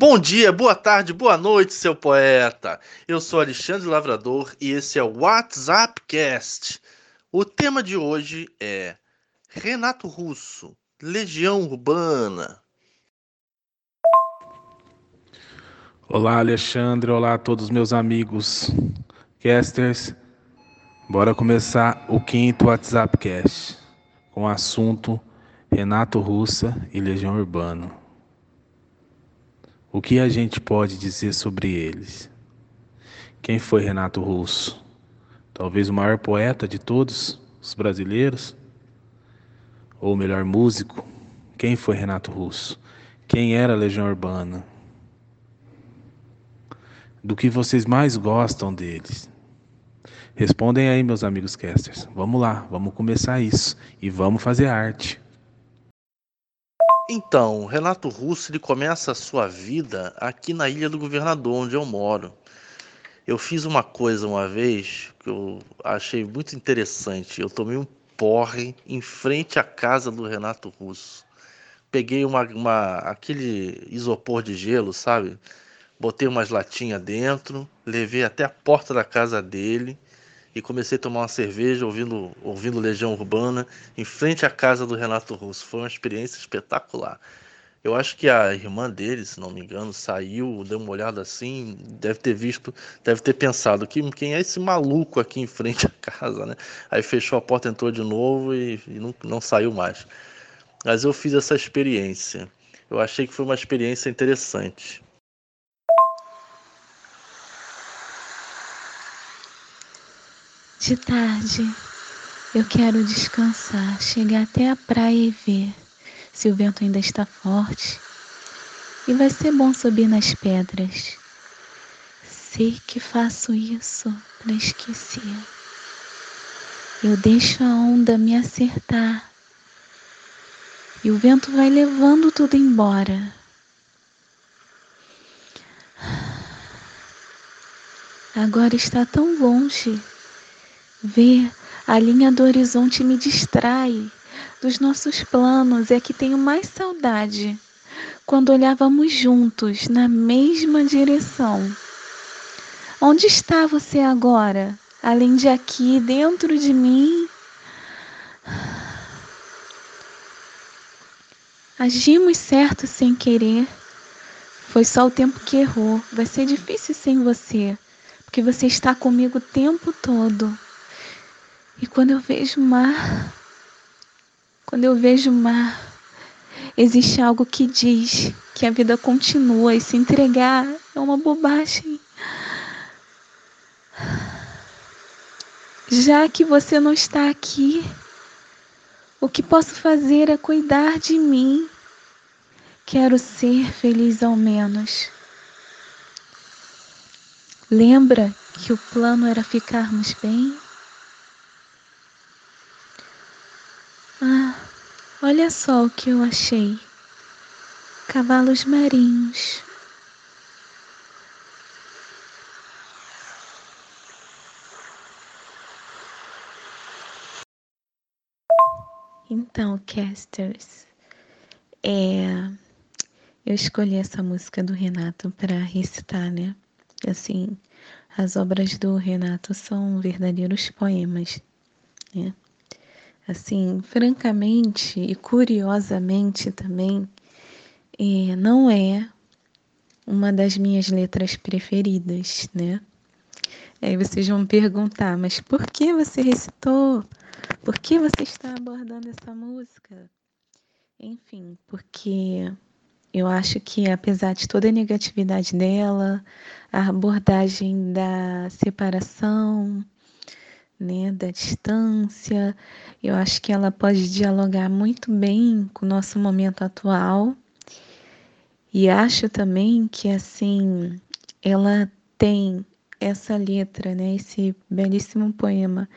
Bom dia, boa tarde, boa noite, seu poeta. Eu sou Alexandre Lavrador e esse é o WhatsApp Cast. O tema de hoje é Renato Russo, Legião Urbana. Olá, Alexandre. Olá a todos meus amigos casters. Bora começar o quinto WhatsApp Cast com o assunto Renato Russa e Legião Urbana. O que a gente pode dizer sobre eles? Quem foi Renato Russo? Talvez o maior poeta de todos os brasileiros? Ou melhor músico? Quem foi Renato Russo? Quem era Legião Urbana? Do que vocês mais gostam deles? Respondem aí, meus amigos casters. Vamos lá, vamos começar isso e vamos fazer arte. Então, Renato Russo ele começa a sua vida aqui na Ilha do Governador, onde eu moro. Eu fiz uma coisa uma vez que eu achei muito interessante. Eu tomei um porre em frente à casa do Renato Russo. Peguei uma, uma aquele isopor de gelo, sabe? Botei umas latinhas dentro, levei até a porta da casa dele e comecei a tomar uma cerveja ouvindo, ouvindo Legião Urbana em frente à casa do Renato Russo. Foi uma experiência espetacular. Eu acho que a irmã dele, se não me engano, saiu, deu uma olhada assim, deve ter visto, deve ter pensado que quem é esse maluco aqui em frente à casa, né? Aí fechou a porta, entrou de novo e, e não, não saiu mais. Mas eu fiz essa experiência. Eu achei que foi uma experiência interessante. De tarde, eu quero descansar, chegar até a praia e ver se o vento ainda está forte. E vai ser bom subir nas pedras. Sei que faço isso para esquecer. Eu deixo a onda me acertar. E o vento vai levando tudo embora. Agora está tão longe Ver a linha do horizonte me distrai dos nossos planos. É que tenho mais saudade quando olhávamos juntos na mesma direção. Onde está você agora? Além de aqui, dentro de mim? Agimos certo sem querer. Foi só o tempo que errou. Vai ser difícil sem você, porque você está comigo o tempo todo. E quando eu vejo mar, quando eu vejo mar, existe algo que diz que a vida continua e se entregar é uma bobagem. Já que você não está aqui, o que posso fazer é cuidar de mim. Quero ser feliz ao menos. Lembra que o plano era ficarmos bem? Ah, olha só o que eu achei. Cavalos marinhos. Então, casters, é, eu escolhi essa música do Renato para recitar, né? Assim, as obras do Renato são verdadeiros poemas, né? Assim, francamente e curiosamente também, é, não é uma das minhas letras preferidas, né? Aí vocês vão perguntar, mas por que você recitou? Por que você está abordando essa música? Enfim, porque eu acho que apesar de toda a negatividade dela, a abordagem da separação, né, da distância. Eu acho que ela pode dialogar muito bem com o nosso momento atual. E acho também que assim, ela tem essa letra, né, esse belíssimo poema.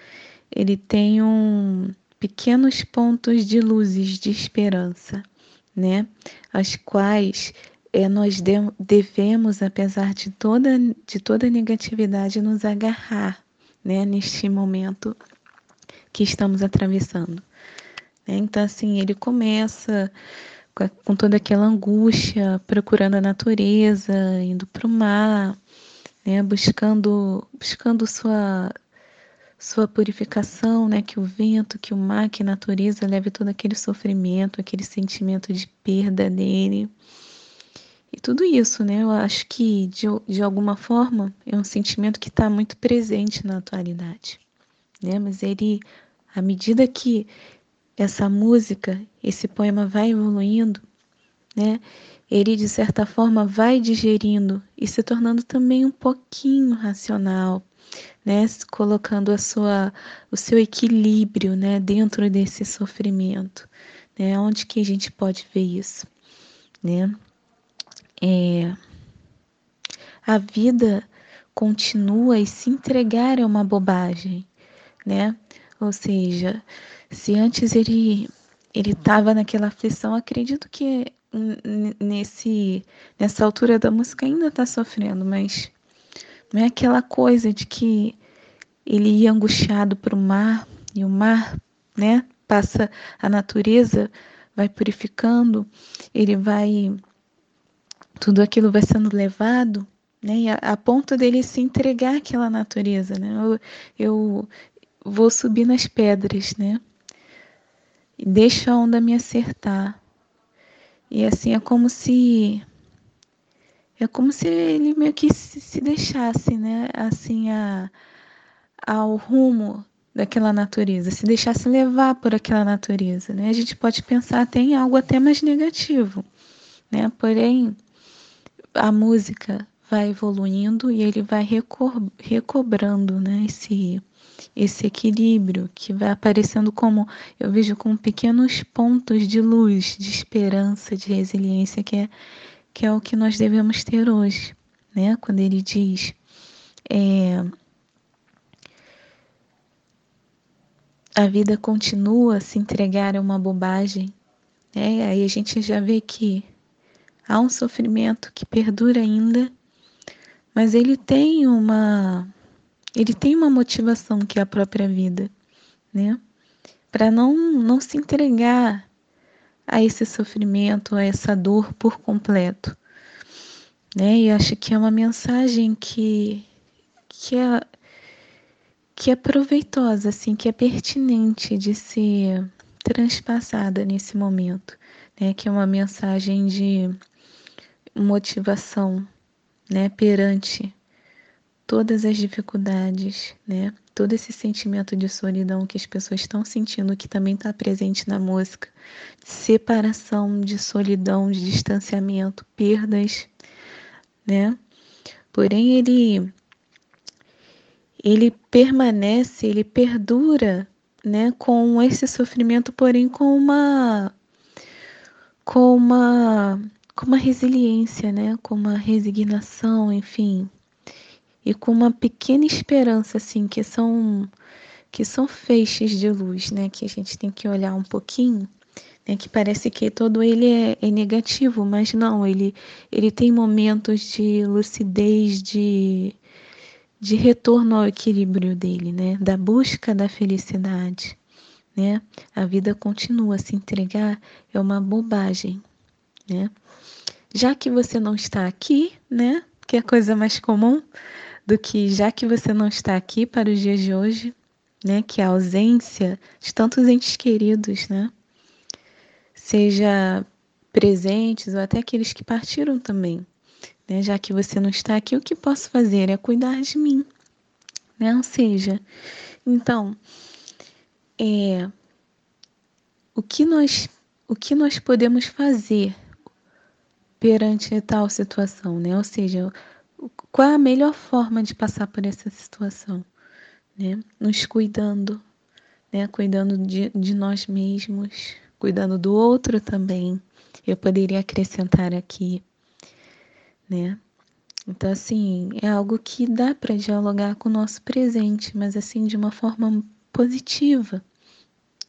Ele tem um pequenos pontos de luzes de esperança, né, as quais é, nós devemos, apesar de toda, de toda negatividade, nos agarrar né, neste momento que estamos atravessando. Né? Então, assim, ele começa com toda aquela angústia, procurando a natureza, indo para o mar, né, buscando, buscando sua, sua purificação, né, que o vento, que o mar, que a natureza leve todo aquele sofrimento, aquele sentimento de perda dele. E tudo isso, né, eu acho que de, de alguma forma é um sentimento que está muito presente na atualidade, né, mas ele, à medida que essa música, esse poema vai evoluindo, né? Ele de certa forma vai digerindo e se tornando também um pouquinho racional, né? Colocando a sua, o seu equilíbrio, né? Dentro desse sofrimento, né? Onde que a gente pode ver isso, né? É, a vida continua e se entregar é uma bobagem, né? Ou seja, se antes ele ele estava naquela aflição, acredito que nesse nessa altura da música ainda está sofrendo, mas não é aquela coisa de que ele ia angustiado para o mar e o mar, né, passa a natureza, vai purificando, ele vai tudo aquilo vai sendo levado, né, a, a ponto dele se entregar àquela natureza, né? Eu, eu vou subir nas pedras, né? deixa a onda me acertar. E assim é como se é como se ele meio que se deixasse, né, assim a ao rumo daquela natureza, se deixasse levar por aquela natureza, né? A gente pode pensar até em algo até mais negativo, né? Porém, a música vai evoluindo e ele vai reco recobrando, né, esse esse equilíbrio que vai aparecendo como eu vejo com pequenos pontos de luz, de esperança, de resiliência, que é, que é o que nós devemos ter hoje, né? Quando ele diz é, a vida continua a se entregar a uma bobagem, né? Aí a gente já vê que há um sofrimento que perdura ainda, mas ele tem uma ele tem uma motivação que é a própria vida, né? Para não, não se entregar a esse sofrimento, a essa dor por completo. Né? E acho que é uma mensagem que, que, é, que é proveitosa, assim, que é pertinente de ser transpassada nesse momento, né? Que é uma mensagem de motivação, né? Perante todas as dificuldades, né? Todo esse sentimento de solidão que as pessoas estão sentindo, que também está presente na música, separação, de solidão, de distanciamento, perdas, né? Porém, ele ele permanece, ele perdura, né, com esse sofrimento, porém com uma com uma com uma resiliência, né, com uma resignação, enfim, e com uma pequena esperança assim que são que são feixes de luz, né, que a gente tem que olhar um pouquinho, né, que parece que todo ele é, é negativo, mas não, ele ele tem momentos de lucidez, de de retorno ao equilíbrio dele, né, da busca da felicidade, né? A vida continua se entregar é uma bobagem, né? Já que você não está aqui, né? Que é coisa mais comum, do que já que você não está aqui para os dias de hoje, né, que a ausência de tantos entes queridos, né, seja presentes ou até aqueles que partiram também, né, já que você não está aqui, o que posso fazer é cuidar de mim, né, ou seja, então, é, o que nós o que nós podemos fazer perante tal situação, né? Ou seja, qual é a melhor forma de passar por essa situação, né? Nos cuidando, né? Cuidando de, de nós mesmos, cuidando do outro também. Eu poderia acrescentar aqui, né? Então, assim, é algo que dá para dialogar com o nosso presente, mas assim, de uma forma positiva,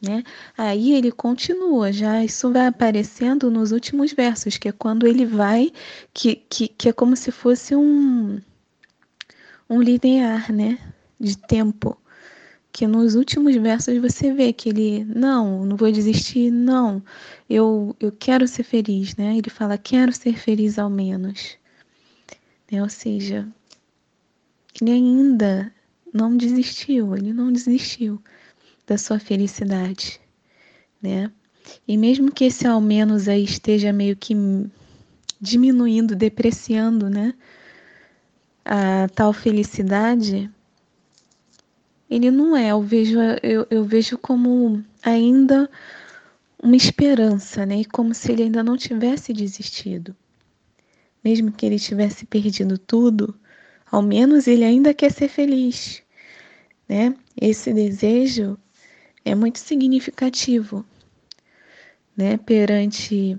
né? Aí ele continua, já isso vai aparecendo nos últimos versos, que é quando ele vai, que, que, que é como se fosse um, um linear, né? De tempo, que nos últimos versos você vê que ele, não, não vou desistir, não, eu, eu quero ser feliz, né? Ele fala, quero ser feliz ao menos. Né? Ou seja, ele ainda não desistiu, ele não desistiu da sua felicidade, né? E mesmo que esse ao menos aí esteja meio que diminuindo, depreciando, né? A tal felicidade, ele não é. Eu vejo, eu, eu vejo como ainda uma esperança, né? E como se ele ainda não tivesse desistido. Mesmo que ele tivesse perdido tudo, ao menos ele ainda quer ser feliz, né? Esse desejo é muito significativo, né? Perante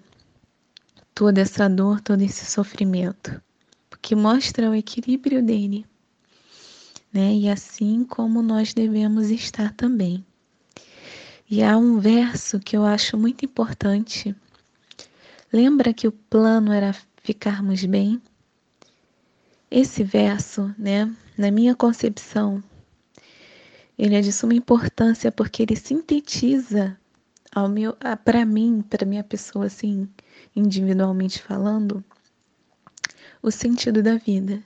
toda essa dor, todo esse sofrimento, porque mostra o equilíbrio dele né? E assim como nós devemos estar também. E há um verso que eu acho muito importante. Lembra que o plano era ficarmos bem? Esse verso, né, na minha concepção, ele é de suma importância porque ele sintetiza ao meu para mim, para minha pessoa assim, individualmente falando, o sentido da vida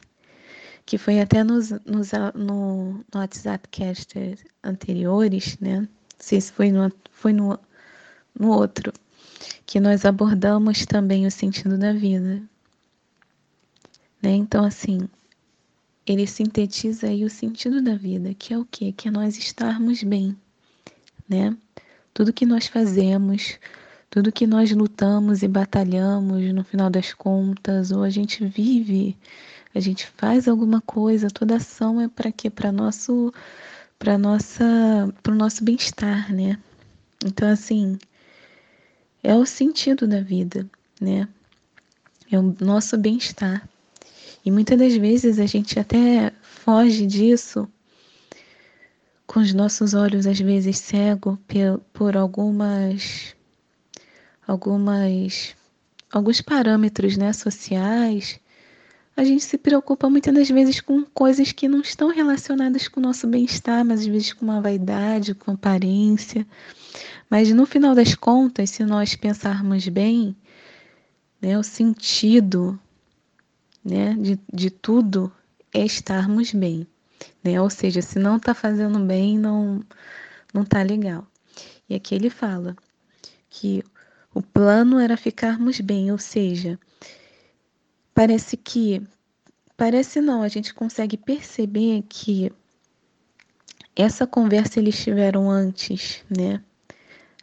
que foi até nos, nos no, no WhatsApp cast anteriores, né? Não sei se foi no, foi no, no outro, que nós abordamos também o sentido da vida. Né? Então, assim, ele sintetiza aí o sentido da vida, que é o quê? Que é nós estarmos bem, né? Tudo que nós fazemos, tudo que nós lutamos e batalhamos, no final das contas, ou a gente vive a gente faz alguma coisa, toda ação é para quê? Para nosso para nossa para o nosso bem-estar, né? Então assim, é o sentido da vida, né? É o nosso bem-estar. E muitas das vezes a gente até foge disso com os nossos olhos às vezes cegos por algumas algumas alguns parâmetros, né, sociais a gente se preocupa muitas das vezes com coisas que não estão relacionadas com o nosso bem-estar, mas às vezes com uma vaidade, com aparência. Mas no final das contas, se nós pensarmos bem, né, o sentido né, de, de tudo é estarmos bem. Né? Ou seja, se não está fazendo bem, não não está legal. E aqui ele fala que o plano era ficarmos bem, ou seja, parece que parece não, a gente consegue perceber que essa conversa eles tiveram antes, né?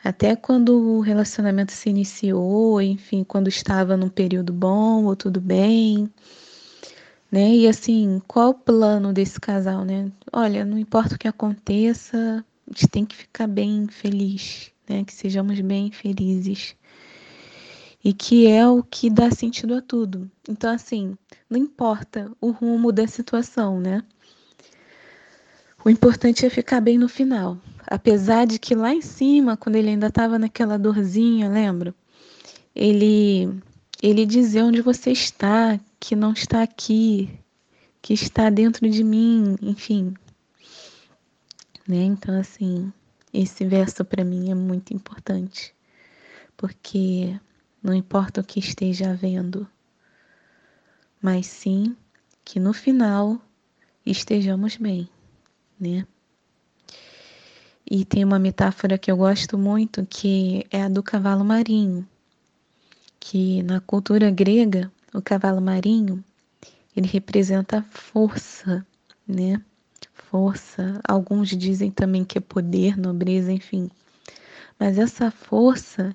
Até quando o relacionamento se iniciou, enfim, quando estava num período bom ou tudo bem, né? E assim, qual o plano desse casal, né? Olha, não importa o que aconteça, a gente tem que ficar bem feliz, né? Que sejamos bem felizes e que é o que dá sentido a tudo. Então, assim, não importa o rumo da situação, né? O importante é ficar bem no final. Apesar de que lá em cima, quando ele ainda estava naquela dorzinha, lembra? Ele, ele dizer onde você está, que não está aqui, que está dentro de mim, enfim. Né? Então, assim, esse verso para mim é muito importante, porque não importa o que esteja havendo, mas sim que no final estejamos bem, né? E tem uma metáfora que eu gosto muito que é a do cavalo marinho, que na cultura grega, o cavalo marinho, ele representa força, né? Força, alguns dizem também que é poder, nobreza, enfim. Mas essa força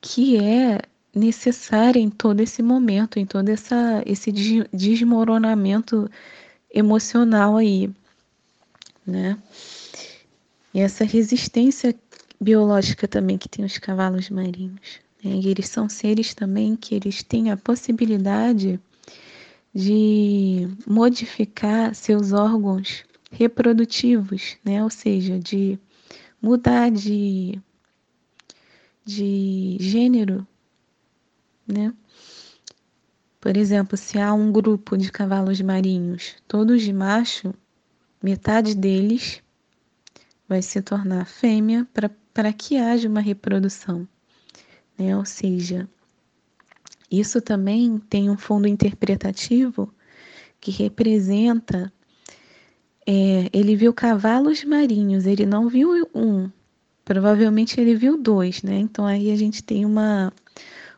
que é necessária em todo esse momento, em todo essa, esse desmoronamento emocional aí, né? E essa resistência biológica também que tem os cavalos marinhos. Né? E eles são seres também que eles têm a possibilidade de modificar seus órgãos reprodutivos, né? Ou seja, de mudar de de gênero, né? Por exemplo, se há um grupo de cavalos marinhos, todos de macho, metade deles vai se tornar fêmea para que haja uma reprodução. Né? Ou seja, isso também tem um fundo interpretativo que representa. É, ele viu cavalos marinhos, ele não viu um, provavelmente ele viu dois, né? Então aí a gente tem uma.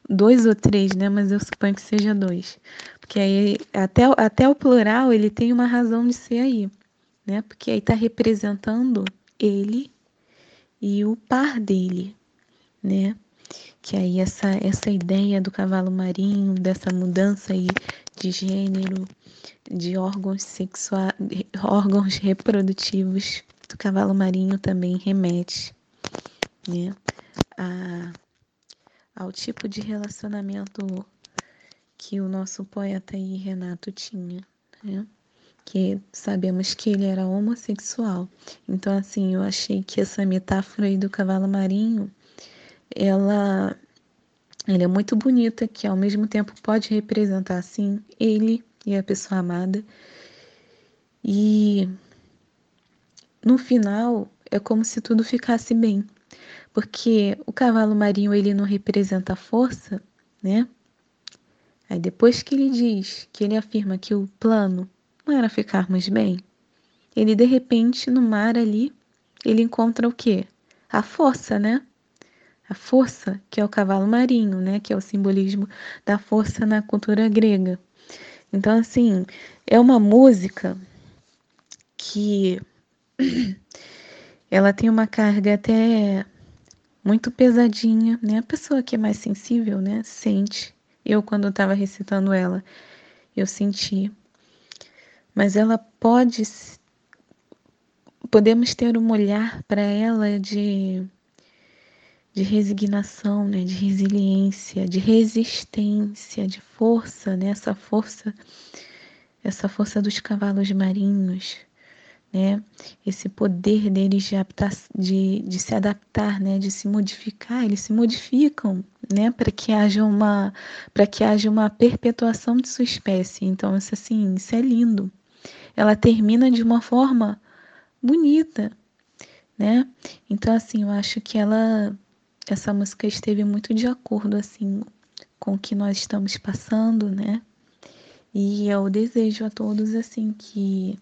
Dois ou três, né? Mas eu suponho que seja dois. Porque aí até, até o plural ele tem uma razão de ser aí, né? Porque aí está representando ele e o par dele, né? que aí essa, essa ideia do cavalo marinho, dessa mudança aí de gênero, de órgãos sexuais, órgãos reprodutivos do cavalo marinho também remete né, a, ao tipo de relacionamento que o nosso poeta aí, Renato tinha, né? Que sabemos que ele era homossexual. Então, assim, eu achei que essa metáfora aí do cavalo marinho ela, ela é muito bonita, que ao mesmo tempo pode representar, assim, ele e a pessoa amada. E no final é como se tudo ficasse bem, porque o cavalo marinho ele não representa força, né? Aí depois que ele diz, que ele afirma que o plano não era ficarmos bem, ele de repente no mar ali, ele encontra o quê? A força, né? a força, que é o cavalo marinho, né, que é o simbolismo da força na cultura grega. Então, assim, é uma música que ela tem uma carga até muito pesadinha, né? A pessoa que é mais sensível, né, sente. Eu quando estava recitando ela, eu senti. Mas ela pode podemos ter um olhar para ela de de resignação, né, de resiliência, de resistência, de força, né, essa força, essa força dos cavalos marinhos, né, esse poder deles de, adaptar, de, de se adaptar, né, de se modificar, eles se modificam, né, para que haja uma, para que haja uma perpetuação de sua espécie. Então, isso assim, isso é lindo. Ela termina de uma forma bonita, né? Então, assim, eu acho que ela essa música esteve muito de acordo assim com o que nós estamos passando, né? E eu desejo a todos assim que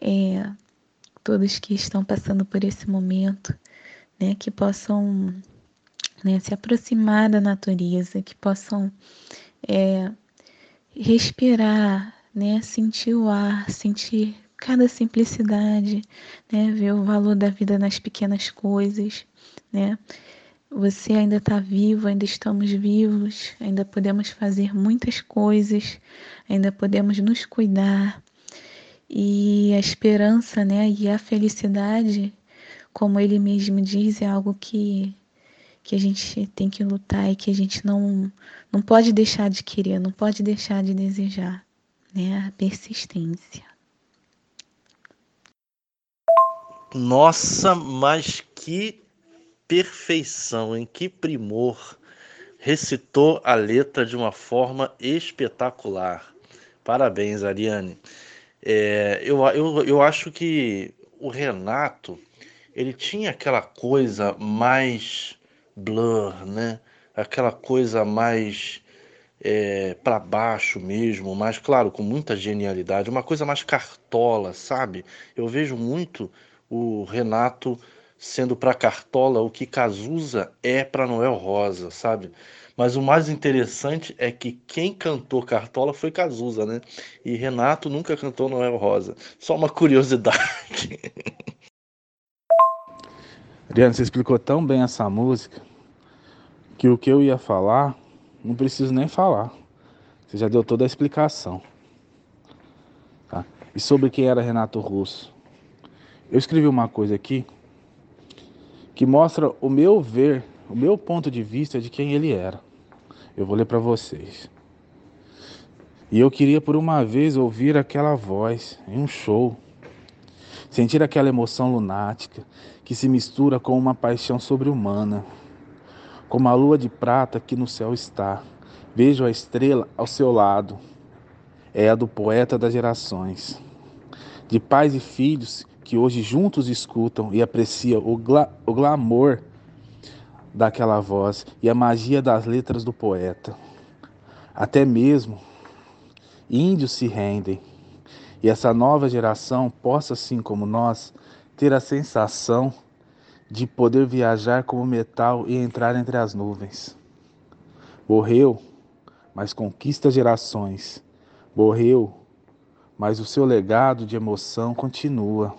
é, todos que estão passando por esse momento, né, que possam né, se aproximar da natureza, que possam é, respirar, né, sentir o ar, sentir cada simplicidade, né, ver o valor da vida nas pequenas coisas, né? Você ainda está vivo, ainda estamos vivos, ainda podemos fazer muitas coisas, ainda podemos nos cuidar. E a esperança, né, e a felicidade, como ele mesmo diz, é algo que que a gente tem que lutar e que a gente não não pode deixar de querer, não pode deixar de desejar, né? A persistência. Nossa, mas que perfeição, em que primor. Recitou a letra de uma forma espetacular. Parabéns, Ariane. É, eu, eu, eu acho que o Renato ele tinha aquela coisa mais blur, né? Aquela coisa mais é, para baixo mesmo, mas claro, com muita genialidade, uma coisa mais cartola, sabe? Eu vejo muito o Renato sendo para Cartola o que Cazuza é para Noel Rosa, sabe? Mas o mais interessante é que quem cantou Cartola foi Cazuza, né? E Renato nunca cantou Noel Rosa. Só uma curiosidade. Adriano, você explicou tão bem essa música que o que eu ia falar, não preciso nem falar. Você já deu toda a explicação. Tá? E sobre quem era Renato Russo? Eu escrevi uma coisa aqui que mostra o meu ver, o meu ponto de vista de quem ele era. Eu vou ler para vocês. E eu queria por uma vez ouvir aquela voz em um show, sentir aquela emoção lunática que se mistura com uma paixão sobre-humana, como a lua de prata que no céu está. Vejo a estrela ao seu lado. É a do poeta das gerações. De pais e filhos que hoje juntos escutam e apreciam o, gla o glamour daquela voz e a magia das letras do poeta. Até mesmo índios se rendem e essa nova geração possa, assim como nós, ter a sensação de poder viajar como metal e entrar entre as nuvens. Morreu, mas conquista gerações. Morreu, mas o seu legado de emoção continua.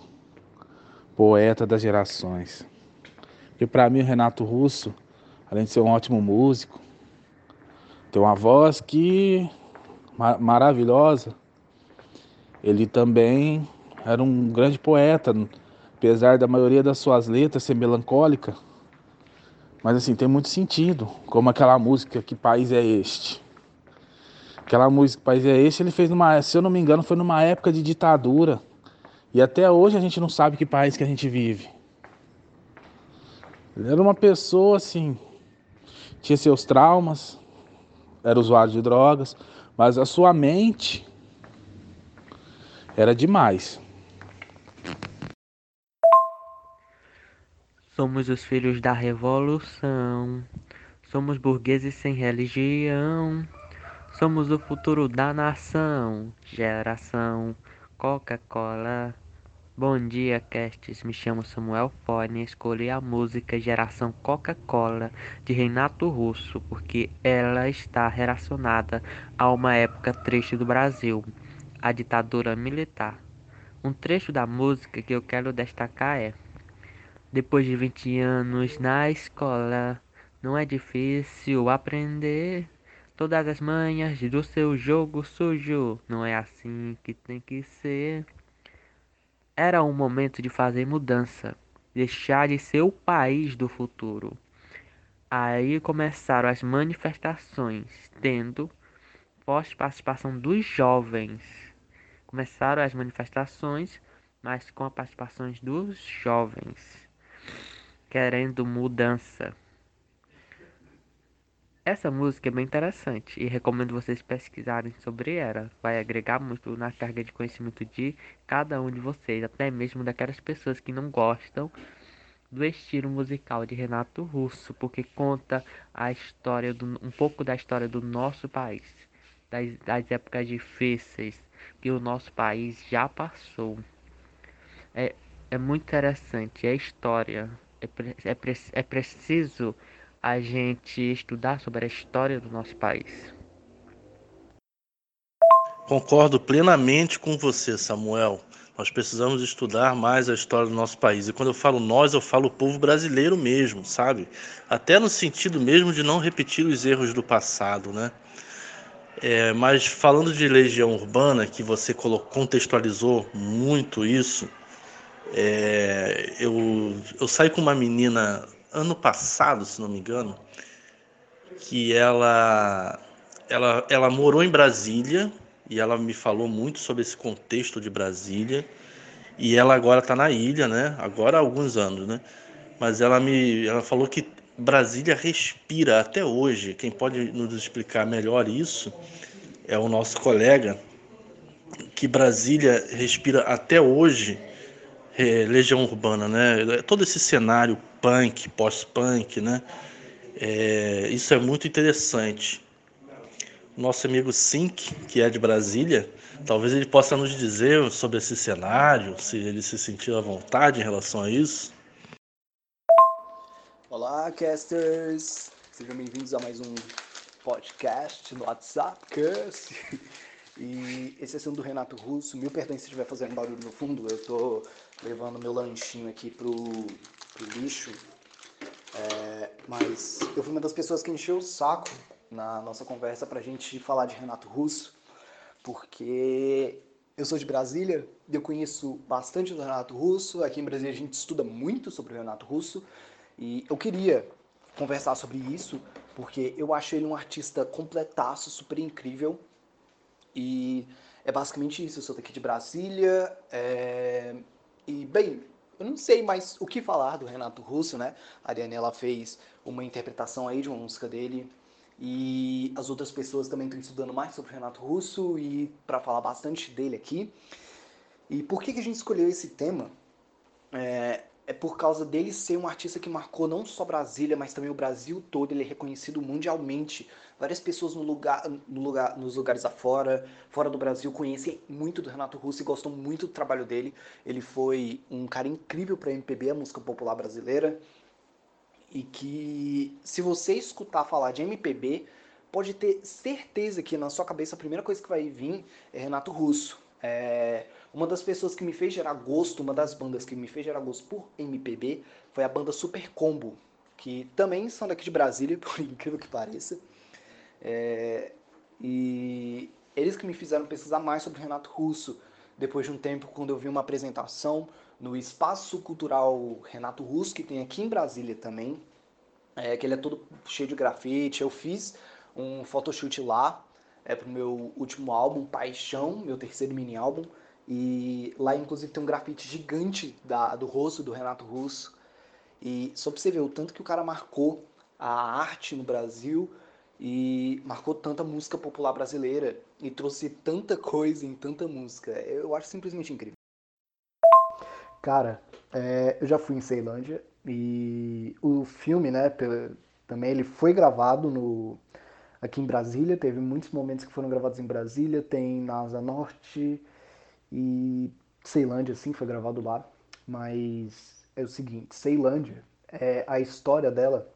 Poeta das gerações. E para mim, o Renato Russo, além de ser um ótimo músico, tem uma voz que maravilhosa. Ele também era um grande poeta, apesar da maioria das suas letras ser melancólica. Mas assim, tem muito sentido, como aquela música Que País é Este? Aquela música Que País é Este, ele fez numa, se eu não me engano, foi numa época de ditadura. E até hoje a gente não sabe que país que a gente vive. Ele era uma pessoa assim, tinha seus traumas, era usuário de drogas, mas a sua mente era demais. Somos os filhos da revolução. Somos burgueses sem religião. Somos o futuro da nação. Geração Coca-Cola. Bom dia, castes. Me chamo Samuel Fone. Escolhi a música Geração Coca-Cola de Renato Russo porque ela está relacionada a uma época triste do Brasil, a ditadura militar. Um trecho da música que eu quero destacar é depois de 20 anos na escola, não é difícil aprender todas as manhas do seu jogo sujo. Não é assim que tem que ser. Era um momento de fazer mudança, deixar de ser o país do futuro. Aí começaram as manifestações, tendo forte participação dos jovens. Começaram as manifestações, mas com a participação dos jovens querendo mudança. Essa música é bem interessante e recomendo vocês pesquisarem sobre ela. Vai agregar muito na carga de conhecimento de cada um de vocês, até mesmo daquelas pessoas que não gostam do estilo musical de Renato Russo, porque conta a história do, um pouco da história do nosso país, das, das épocas difíceis que o nosso país já passou. É, é muito interessante, é história, é, é, é preciso a gente estudar sobre a história do nosso país. Concordo plenamente com você, Samuel. Nós precisamos estudar mais a história do nosso país. E quando eu falo nós, eu falo o povo brasileiro mesmo, sabe? Até no sentido mesmo de não repetir os erros do passado, né? É, mas falando de legião urbana, que você contextualizou muito isso, é, eu, eu saí com uma menina ano passado, se não me engano, que ela, ela, ela morou em Brasília e ela me falou muito sobre esse contexto de Brasília. E ela agora está na ilha, né? Agora há alguns anos, né? Mas ela me ela falou que Brasília respira até hoje. Quem pode nos explicar melhor isso é o nosso colega, que Brasília respira até hoje é, Legião Urbana, né? Todo esse cenário punk, pós-punk, né? É, isso é muito interessante. Nosso amigo Sink, que é de Brasília, talvez ele possa nos dizer sobre esse cenário, se ele se sentiu à vontade em relação a isso. Olá, casters! Sejam bem-vindos a mais um podcast no WhatsApp Cast. E esse é sendo do Renato Russo. Mil perdões se estiver fazendo barulho no fundo. Eu tô levando meu lanchinho aqui pro, pro lixo. É, mas eu fui uma das pessoas que encheu o saco na nossa conversa pra gente falar de Renato Russo, porque eu sou de Brasília eu conheço bastante do Renato Russo. Aqui em Brasília a gente estuda muito sobre o Renato Russo e eu queria conversar sobre isso porque eu acho ele um artista completaço, super incrível e é basicamente isso. Eu sou daqui de Brasília. É... E, bem, eu não sei mais o que falar do Renato Russo, né? A Ariane, ela fez uma interpretação aí de uma música dele. E as outras pessoas também estão estudando mais sobre o Renato Russo e para falar bastante dele aqui. E por que, que a gente escolheu esse tema? é, é por causa dele ser um artista que marcou não só Brasília, mas também o Brasil todo. Ele é reconhecido mundialmente. Várias pessoas no lugar, no lugar, nos lugares afora, fora do Brasil, conhecem muito do Renato Russo e gostam muito do trabalho dele. Ele foi um cara incrível para MPB, a música popular brasileira. E que, se você escutar falar de MPB, pode ter certeza que na sua cabeça a primeira coisa que vai vir é Renato Russo. É, uma das pessoas que me fez gerar gosto, uma das bandas que me fez gerar gosto por MPB, foi a banda Super Combo, que também são daqui de Brasília, por incrível que pareça. É, e eles que me fizeram pesquisar mais sobre Renato Russo, depois de um tempo, quando eu vi uma apresentação no Espaço Cultural Renato Russo, que tem aqui em Brasília também, é, que ele é todo cheio de grafite. Eu fiz um photoshoot lá, é pro meu último álbum, Paixão, meu terceiro mini álbum. E lá, inclusive, tem um grafite gigante da, do rosto do Renato Russo. E só pra você ver o tanto que o cara marcou a arte no Brasil e marcou tanta música popular brasileira e trouxe tanta coisa em tanta música. Eu acho simplesmente incrível. Cara, é, eu já fui em Ceilândia e o filme, né, também ele foi gravado no, aqui em Brasília, teve muitos momentos que foram gravados em Brasília, tem na Asa Norte, e Ceilândia, sim, foi gravado lá. Mas é o seguinte, Ceilândia, é, a história dela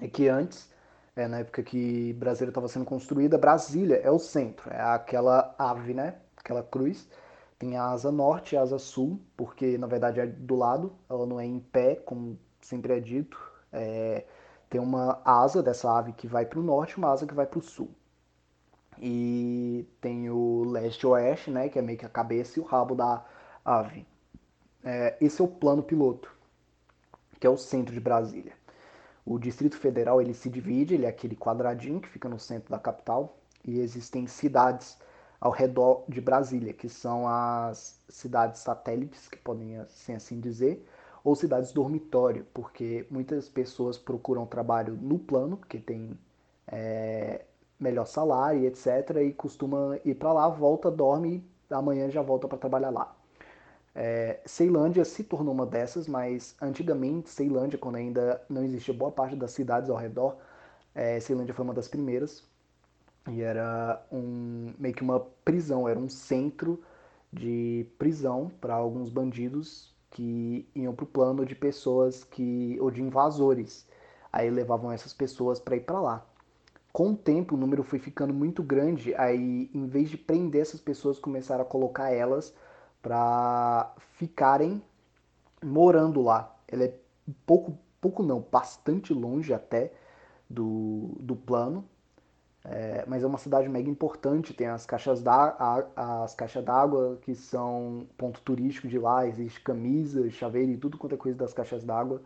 é que antes, é, na época que Brasília estava sendo construída, Brasília é o centro, é aquela ave, né? Aquela cruz. Tem a asa norte e a asa sul, porque na verdade é do lado, ela não é em pé, como sempre é dito. É, tem uma asa dessa ave que vai para o norte e uma asa que vai para o sul. E tem o leste-oeste, né, que é meio que a cabeça e o rabo da ave. É, esse é o plano piloto, que é o centro de Brasília. O Distrito Federal ele se divide, ele é aquele quadradinho que fica no centro da capital, e existem cidades ao redor de Brasília, que são as cidades satélites, que podem assim, assim dizer, ou cidades dormitório, porque muitas pessoas procuram trabalho no plano, porque tem é, melhor salário, etc. E costuma ir para lá, volta, dorme amanhã já volta para trabalhar lá. É, Ceilândia se tornou uma dessas, mas antigamente Ceilândia, quando ainda não existia boa parte das cidades ao redor, é, Ceilândia foi uma das primeiras e era um, meio que uma prisão, era um centro de prisão para alguns bandidos que iam para o plano de pessoas que ou de invasores. Aí levavam essas pessoas para ir para lá com o tempo o número foi ficando muito grande, aí em vez de prender essas pessoas, começaram a colocar elas para ficarem morando lá. Ela é pouco, pouco não, bastante longe até do, do plano, é, mas é uma cidade mega importante, tem as caixas d'água, as caixas d'água que são ponto turístico de lá, existe camisa, chaveiro e tudo quanto é coisa das caixas d'água.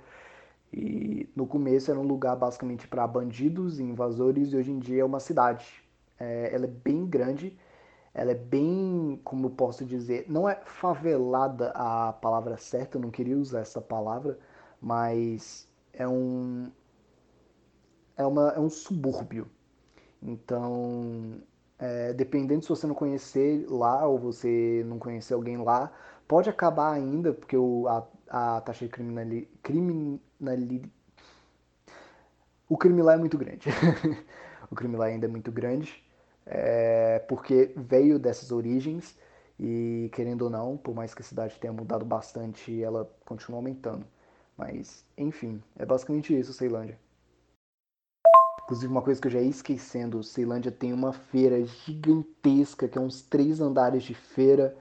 E no começo era um lugar basicamente para bandidos e invasores, e hoje em dia é uma cidade. É, ela é bem grande, ela é bem, como eu posso dizer, não é favelada a palavra certa, eu não queria usar essa palavra, mas é um é, uma, é um subúrbio. Então, é, dependendo se você não conhecer lá ou você não conhecer alguém lá, pode acabar ainda, porque o, a, a taxa de criminalidade o crime lá é muito grande. o crime lá ainda é muito grande, é, porque veio dessas origens e, querendo ou não, por mais que a cidade tenha mudado bastante, ela continua aumentando. Mas, enfim, é basicamente isso, Ceilândia. Inclusive, uma coisa que eu já ia esquecendo, Ceilândia tem uma feira gigantesca, que é uns três andares de feira.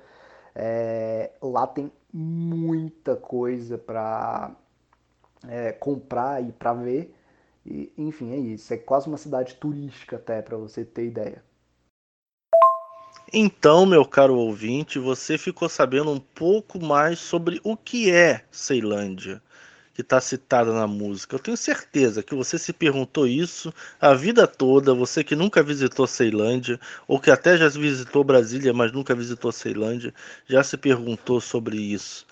É, lá tem muita coisa para é, comprar e para ver. E, enfim, é isso. É quase uma cidade turística até, para você ter ideia. Então, meu caro ouvinte, você ficou sabendo um pouco mais sobre o que é Ceilândia, que está citada na música. Eu tenho certeza que você se perguntou isso a vida toda, você que nunca visitou Ceilândia, ou que até já visitou Brasília, mas nunca visitou Ceilândia, já se perguntou sobre isso.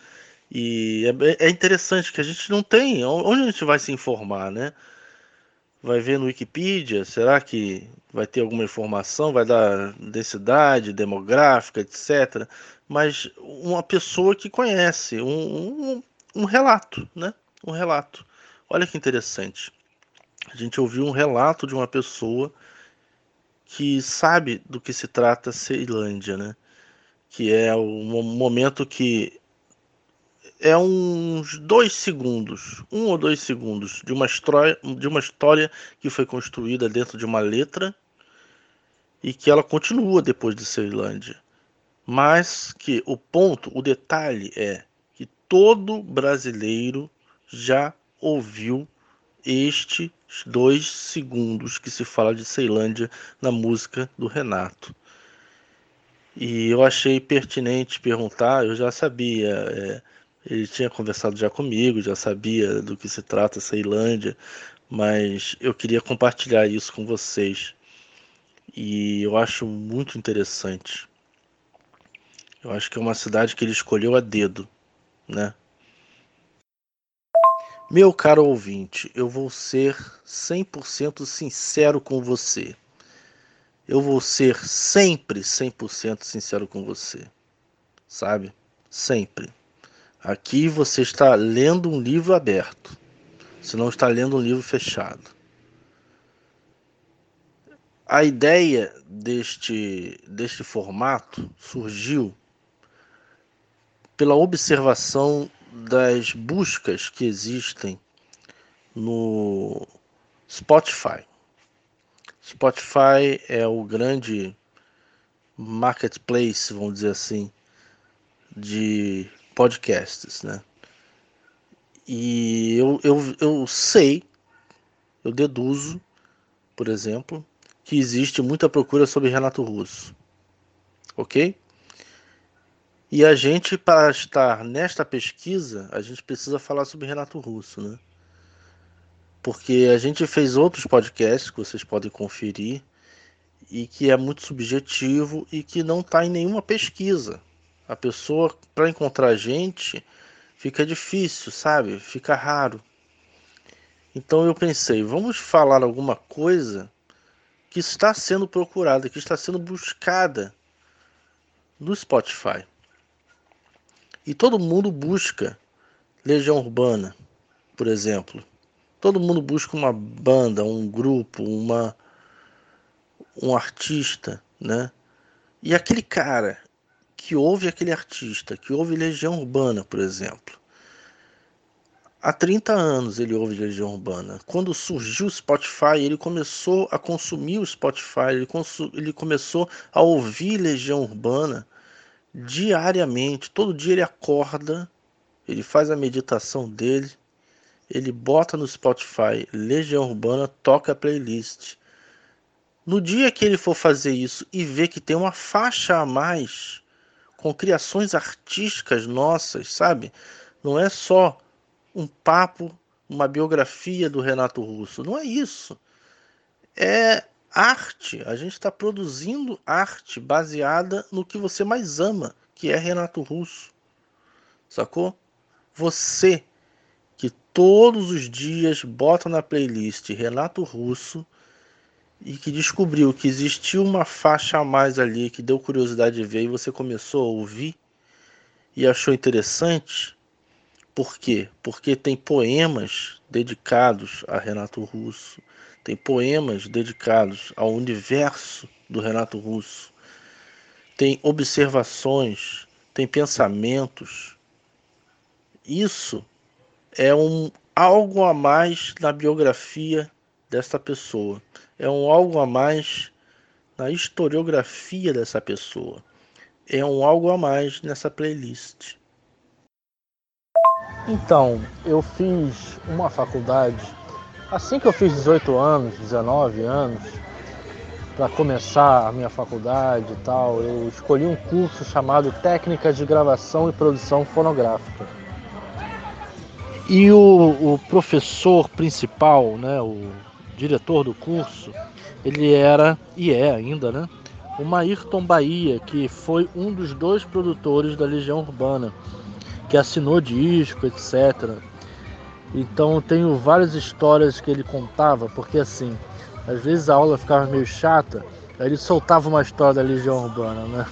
E é, é interessante que a gente não tem. Onde a gente vai se informar, né? Vai ver no Wikipedia? Será que vai ter alguma informação? Vai dar densidade demográfica, etc. Mas uma pessoa que conhece, um, um, um relato, né? Um relato. Olha que interessante. A gente ouviu um relato de uma pessoa que sabe do que se trata Ceilândia, né? Que é o momento que é uns dois segundos, um ou dois segundos de uma história, de uma história que foi construída dentro de uma letra e que ela continua depois de Ceilândia. Mas que o ponto, o detalhe é que todo brasileiro já ouviu estes dois segundos que se fala de Ceilândia na música do Renato. E eu achei pertinente perguntar, eu já sabia, é, ele tinha conversado já comigo, já sabia do que se trata Ceilândia, mas eu queria compartilhar isso com vocês. E eu acho muito interessante. Eu acho que é uma cidade que ele escolheu a dedo, né? Meu caro ouvinte, eu vou ser 100% sincero com você. Eu vou ser sempre 100% sincero com você. Sabe? Sempre. Aqui você está lendo um livro aberto. Você não está lendo um livro fechado. A ideia deste, deste formato surgiu pela observação das buscas que existem no Spotify. Spotify é o grande marketplace, vamos dizer assim, de podcasts, né? E eu, eu, eu sei, eu deduzo, por exemplo, que existe muita procura sobre Renato Russo. Ok? E a gente, para estar nesta pesquisa, a gente precisa falar sobre Renato Russo, né? Porque a gente fez outros podcasts que vocês podem conferir e que é muito subjetivo e que não está em nenhuma pesquisa. A pessoa, para encontrar a gente, fica difícil, sabe? Fica raro. Então eu pensei, vamos falar alguma coisa que está sendo procurada, que está sendo buscada no Spotify. E todo mundo busca Legião Urbana, por exemplo. Todo mundo busca uma banda, um grupo, uma um artista, né? E aquele cara que ouve aquele artista, que ouve Legião Urbana, por exemplo. Há 30 anos ele ouve Legião Urbana. Quando surgiu o Spotify, ele começou a consumir o Spotify, ele, ele começou a ouvir Legião Urbana diariamente. Todo dia ele acorda, ele faz a meditação dele, ele bota no Spotify Legião Urbana, toca a playlist. No dia que ele for fazer isso e ver que tem uma faixa a mais com criações artísticas nossas, sabe? Não é só um papo, uma biografia do Renato Russo. Não é isso. É arte. A gente está produzindo arte baseada no que você mais ama, que é Renato Russo. Sacou? Você que todos os dias bota na playlist Renato Russo e que descobriu que existiu uma faixa a mais ali que deu curiosidade de ver e você começou a ouvir e achou interessante. Por quê? Porque tem poemas dedicados a Renato Russo, tem poemas dedicados ao universo do Renato Russo, tem observações, tem pensamentos. Isso é um algo a mais na biografia desta pessoa, é um algo a mais na historiografia dessa pessoa, é um algo a mais nessa playlist. Então, eu fiz uma faculdade Assim que eu fiz 18 anos, 19 anos, para começar a minha faculdade e tal, eu escolhi um curso chamado Técnica de Gravação e Produção Fonográfica. E o, o professor principal, né, o diretor do curso, ele era e é ainda, né, o Maírton Bahia, que foi um dos dois produtores da Legião Urbana, que assinou disco, etc. Então tenho várias histórias que ele contava, porque assim, às vezes a aula ficava meio chata, aí ele soltava uma história da Legião Urbana, né?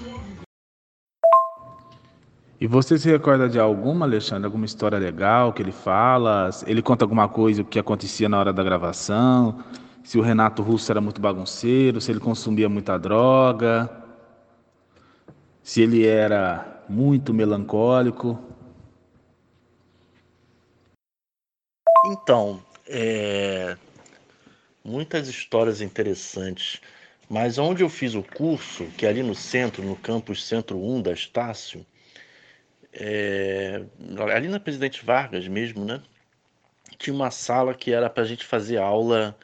E você se recorda de alguma, Alexandre? Alguma história legal que ele fala? Ele conta alguma coisa que acontecia na hora da gravação? Se o Renato Russo era muito bagunceiro? Se ele consumia muita droga? Se ele era muito melancólico? Então, é... muitas histórias interessantes. Mas onde eu fiz o curso, que é ali no centro, no campus Centro 1 da Estácio, é, ali na Presidente Vargas mesmo, né? Tinha uma sala que era para a gente fazer aula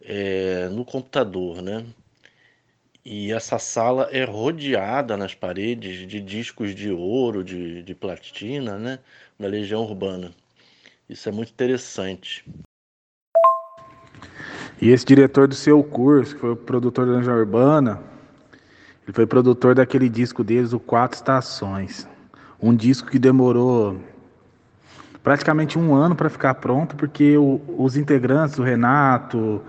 é, no computador, né? E essa sala é rodeada nas paredes de discos de ouro, de, de platina, né? Da Legião Urbana. Isso é muito interessante. E esse diretor do seu curso, que foi o produtor da Legião Urbana, ele foi produtor daquele disco deles, o Quatro Estações. Um disco que demorou praticamente um ano para ficar pronto, porque o, os integrantes, o Renato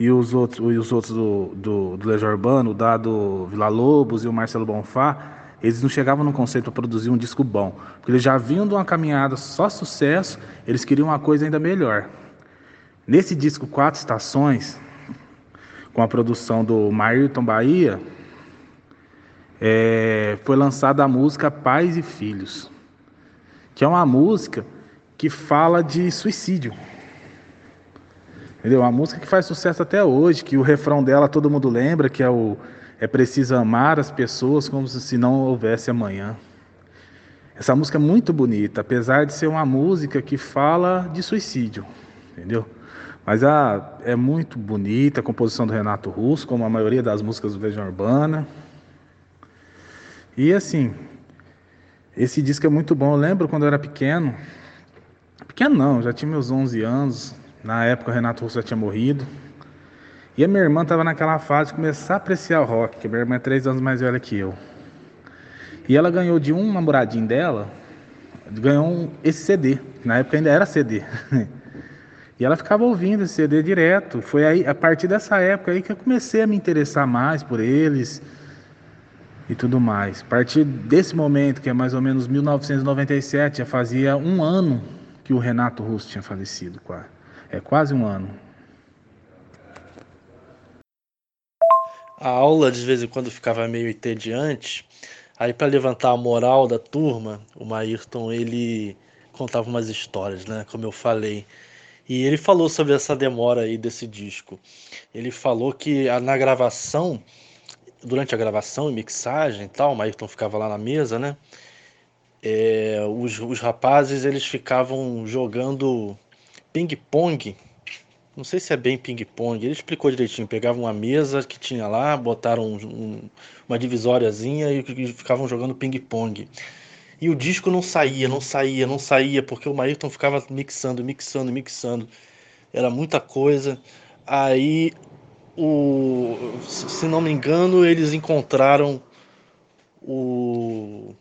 e os outros, e os outros do, do, do Legião Urbano, o Dado Vila Lobos e o Marcelo Bonfá, eles não chegavam no conceito para produzir um disco bom, porque eles já vinham de uma caminhada só sucesso, eles queriam uma coisa ainda melhor. Nesse disco Quatro Estações, com a produção do Maírton Bahia, é, foi lançada a música Pais e Filhos, que é uma música que fala de suicídio. Entendeu? Uma música que faz sucesso até hoje, que o refrão dela todo mundo lembra, que é o é preciso amar as pessoas como se não houvesse amanhã. Essa música é muito bonita, apesar de ser uma música que fala de suicídio, entendeu? Mas a, é muito bonita a composição do Renato Russo, como a maioria das músicas do Legião Urbana. E assim, esse disco é muito bom. Eu lembro quando eu era pequeno, pequeno não, já tinha meus 11 anos. Na época o Renato Russo já tinha morrido. E a minha irmã estava naquela fase de começar a apreciar o rock, que minha irmã é três anos mais velha que eu. E ela ganhou de um namoradinho dela, ganhou um, esse CD. Na época ainda era CD. E ela ficava ouvindo esse CD direto. Foi aí, a partir dessa época aí que eu comecei a me interessar mais por eles e tudo mais. A partir desse momento, que é mais ou menos 1997, já fazia um ano que o Renato Russo tinha falecido, é quase um ano. A aula de vez em quando ficava meio entediante. Aí para levantar a moral da turma, o Maírton ele contava umas histórias, né? Como eu falei. E ele falou sobre essa demora aí desse disco. Ele falou que na gravação durante a gravação e mixagem e tal, o Maírton ficava lá na mesa, né? É, os, os rapazes eles ficavam jogando ping-pong. Não sei se é bem ping-pong. Ele explicou direitinho. Pegavam uma mesa que tinha lá, botaram um, um, uma divisóriazinha e, e ficavam jogando ping-pong. E o disco não saía, não saía, não saía, porque o Maírton ficava mixando, mixando, mixando. Era muita coisa. Aí o, se não me engano, eles encontraram o,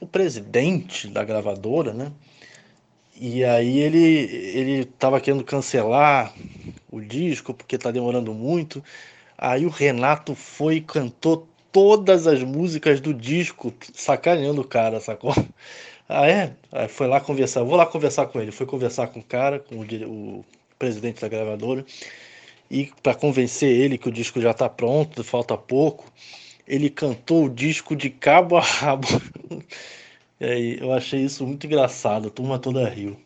o presidente da gravadora, né? E aí ele ele estava querendo cancelar o disco porque está demorando muito. Aí o Renato foi e cantou todas as músicas do disco, sacaneando o cara, sacou? Ah, é? Aí foi lá conversar. Vou lá conversar com ele. Foi conversar com o cara, com o, o presidente da gravadora e para convencer ele que o disco já está pronto, falta pouco, ele cantou o disco de cabo a rabo. eu achei isso muito engraçado, a turma toda riu.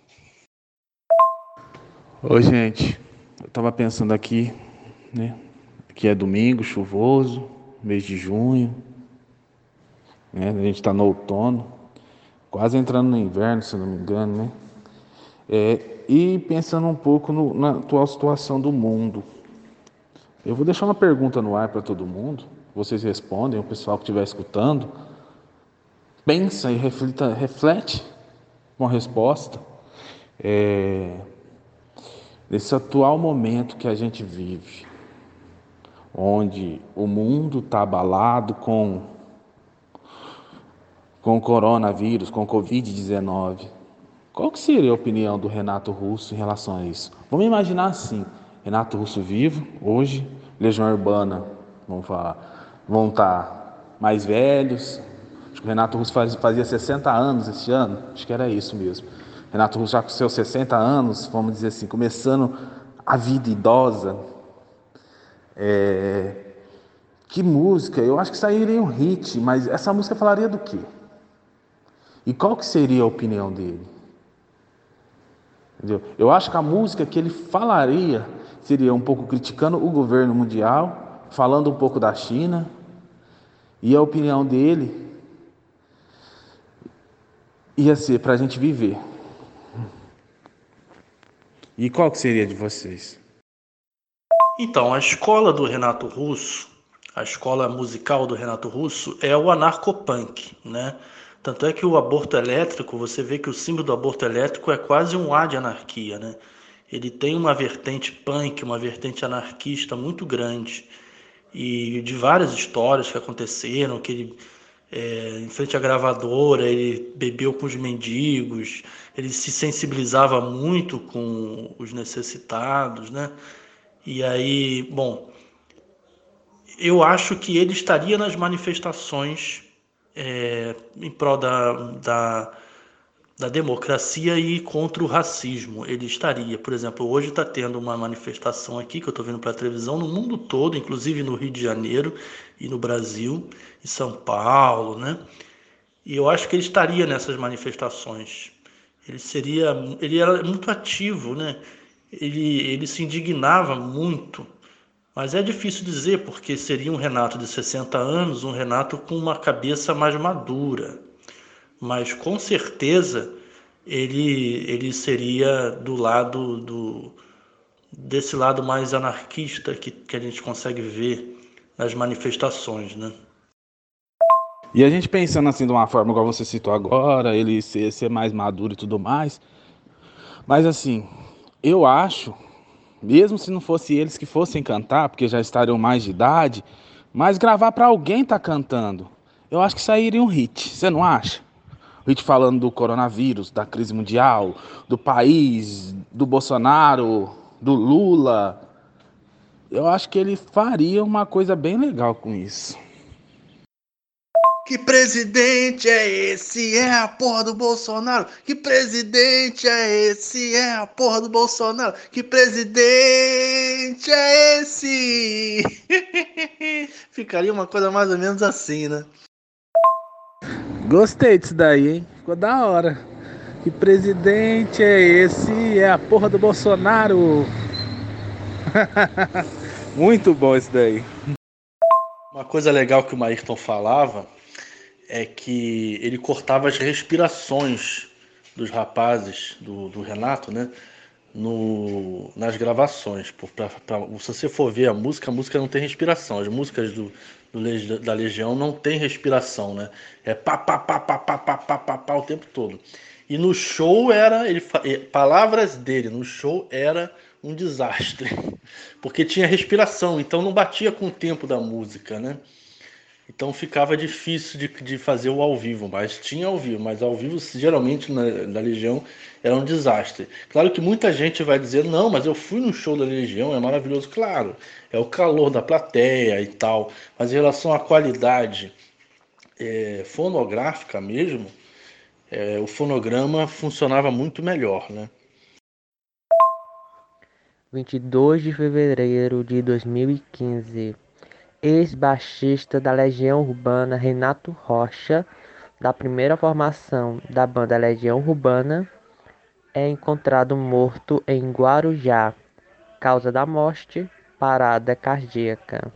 Oi, gente. Eu estava pensando aqui, né? Que é domingo, chuvoso, mês de junho. Né? A gente está no outono, quase entrando no inverno, se não me engano, né? É, e pensando um pouco no, na atual situação do mundo. Eu vou deixar uma pergunta no ar para todo mundo. Vocês respondem, o pessoal que estiver escutando. Pensa e reflita, reflete uma resposta. É, nesse atual momento que a gente vive, onde o mundo está abalado com, com o coronavírus, com o Covid-19, qual que seria a opinião do Renato Russo em relação a isso? Vamos imaginar assim, Renato Russo vivo, hoje, Legião Urbana, vamos falar, vão estar mais velhos, Acho que o Renato Russo fazia 60 anos esse ano, acho que era isso mesmo. Renato Russo já com seus 60 anos, vamos dizer assim, começando a vida idosa. É... Que música? Eu acho que sairia um hit, mas essa música falaria do quê? E qual que seria a opinião dele? Entendeu? Eu acho que a música que ele falaria seria um pouco criticando o governo mundial, falando um pouco da China, e a opinião dele ia ser para a gente viver. E qual que seria de vocês? Então, a escola do Renato Russo, a escola musical do Renato Russo é o anarcopunk, né? Tanto é que o aborto elétrico, você vê que o símbolo do aborto elétrico é quase um A de anarquia, né? Ele tem uma vertente punk, uma vertente anarquista muito grande e de várias histórias que aconteceram, que ele é, em frente à gravadora, ele bebeu com os mendigos, ele se sensibilizava muito com os necessitados, né? E aí, bom, eu acho que ele estaria nas manifestações é, em prol da, da, da democracia e contra o racismo. Ele estaria, por exemplo, hoje está tendo uma manifestação aqui que eu estou vendo pela televisão no mundo todo, inclusive no Rio de Janeiro e no Brasil, em São Paulo, né? E eu acho que ele estaria nessas manifestações. Ele seria, ele era muito ativo, né? Ele, ele se indignava muito, mas é difícil dizer porque seria um Renato de 60 anos, um Renato com uma cabeça mais madura, mas com certeza ele, ele seria do lado do desse lado mais anarquista que, que a gente consegue ver nas manifestações, né? E a gente pensando assim de uma forma igual você citou agora, ele ser, ser mais maduro e tudo mais, mas assim, eu acho, mesmo se não fosse eles que fossem cantar, porque já estariam mais de idade, mas gravar para alguém tá cantando, eu acho que sairia um hit, você não acha? Hit falando do coronavírus, da crise mundial, do país, do Bolsonaro, do Lula. Eu acho que ele faria uma coisa bem legal com isso. Que presidente é esse? É a porra do Bolsonaro. Que presidente é esse? É a porra do Bolsonaro. Que presidente é esse? Ficaria uma coisa mais ou menos assim, né? Gostei disso daí, hein? Ficou da hora. Que presidente é esse? É a porra do Bolsonaro. Muito bom isso daí. Uma coisa legal que o Maírton falava é que ele cortava as respirações dos rapazes, do, do Renato, né? No, nas gravações. Pra, pra, se você for ver a música, a música não tem respiração. As músicas do, da Legião não tem respiração, né? É pá, pá, pá, pá, pá, pá, pá, pá, pá o tempo todo. E no show era, ele, palavras dele, no show era um desastre, porque tinha respiração, então não batia com o tempo da música, né? Então ficava difícil de, de fazer o ao vivo, mas tinha ao vivo, mas ao vivo geralmente na, na Legião era um desastre. Claro que muita gente vai dizer, não, mas eu fui no show da Legião, é maravilhoso. Claro, é o calor da plateia e tal, mas em relação à qualidade é, fonográfica mesmo, é, o fonograma funcionava muito melhor, né? 22 de fevereiro de 2015 ex-baixista da Legião Urbana Renato Rocha, da primeira formação da banda Legião Urbana, é encontrado morto em Guarujá. Causa da morte: parada cardíaca.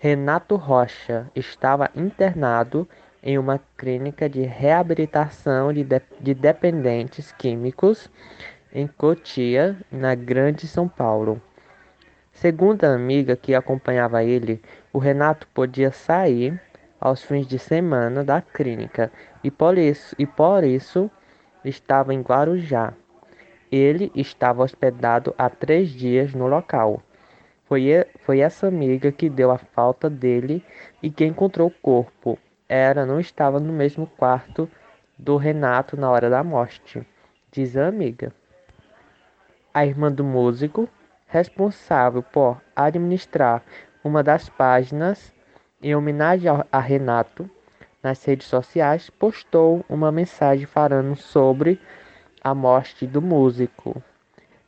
Renato Rocha estava internado em uma clínica de reabilitação de, de, de dependentes químicos em Cotia, na Grande São Paulo. Segundo a amiga que acompanhava ele, o Renato podia sair aos fins de semana da clínica e por isso, e por isso estava em Guarujá. Ele estava hospedado há três dias no local. Foi, foi essa amiga que deu a falta dele e que encontrou o corpo. Era não estava no mesmo quarto do Renato na hora da morte, diz a amiga. A irmã do músico responsável por administrar uma das páginas em homenagem a Renato, nas redes sociais, postou uma mensagem falando sobre a morte do músico.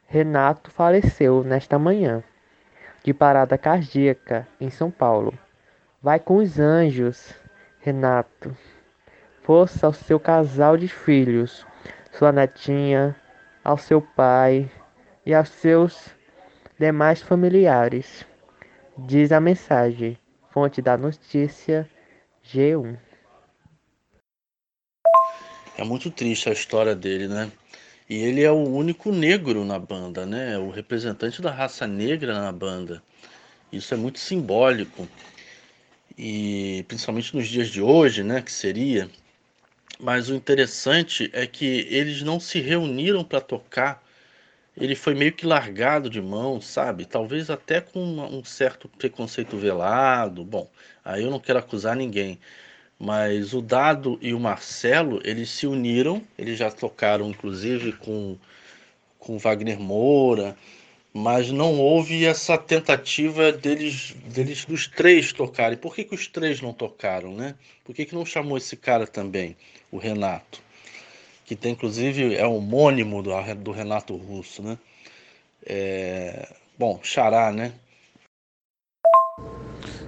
Renato faleceu nesta manhã de parada cardíaca em São Paulo. Vai com os anjos, Renato. Força ao seu casal de filhos, sua netinha, ao seu pai e aos seus demais familiares. Diz a mensagem, fonte da notícia G1. É muito triste a história dele, né? E ele é o único negro na banda, né? O representante da raça negra na banda. Isso é muito simbólico. E principalmente nos dias de hoje, né, que seria. Mas o interessante é que eles não se reuniram para tocar. Ele foi meio que largado de mão, sabe? Talvez até com um certo preconceito velado. Bom, aí eu não quero acusar ninguém mas o Dado e o Marcelo, eles se uniram, eles já tocaram inclusive com, com Wagner Moura, mas não houve essa tentativa deles, deles dos três tocarem. Por que, que os três não tocaram, né? Por que, que não chamou esse cara também, o Renato? Que tem inclusive é homônimo do, do Renato Russo, né? É, bom, Xará, né?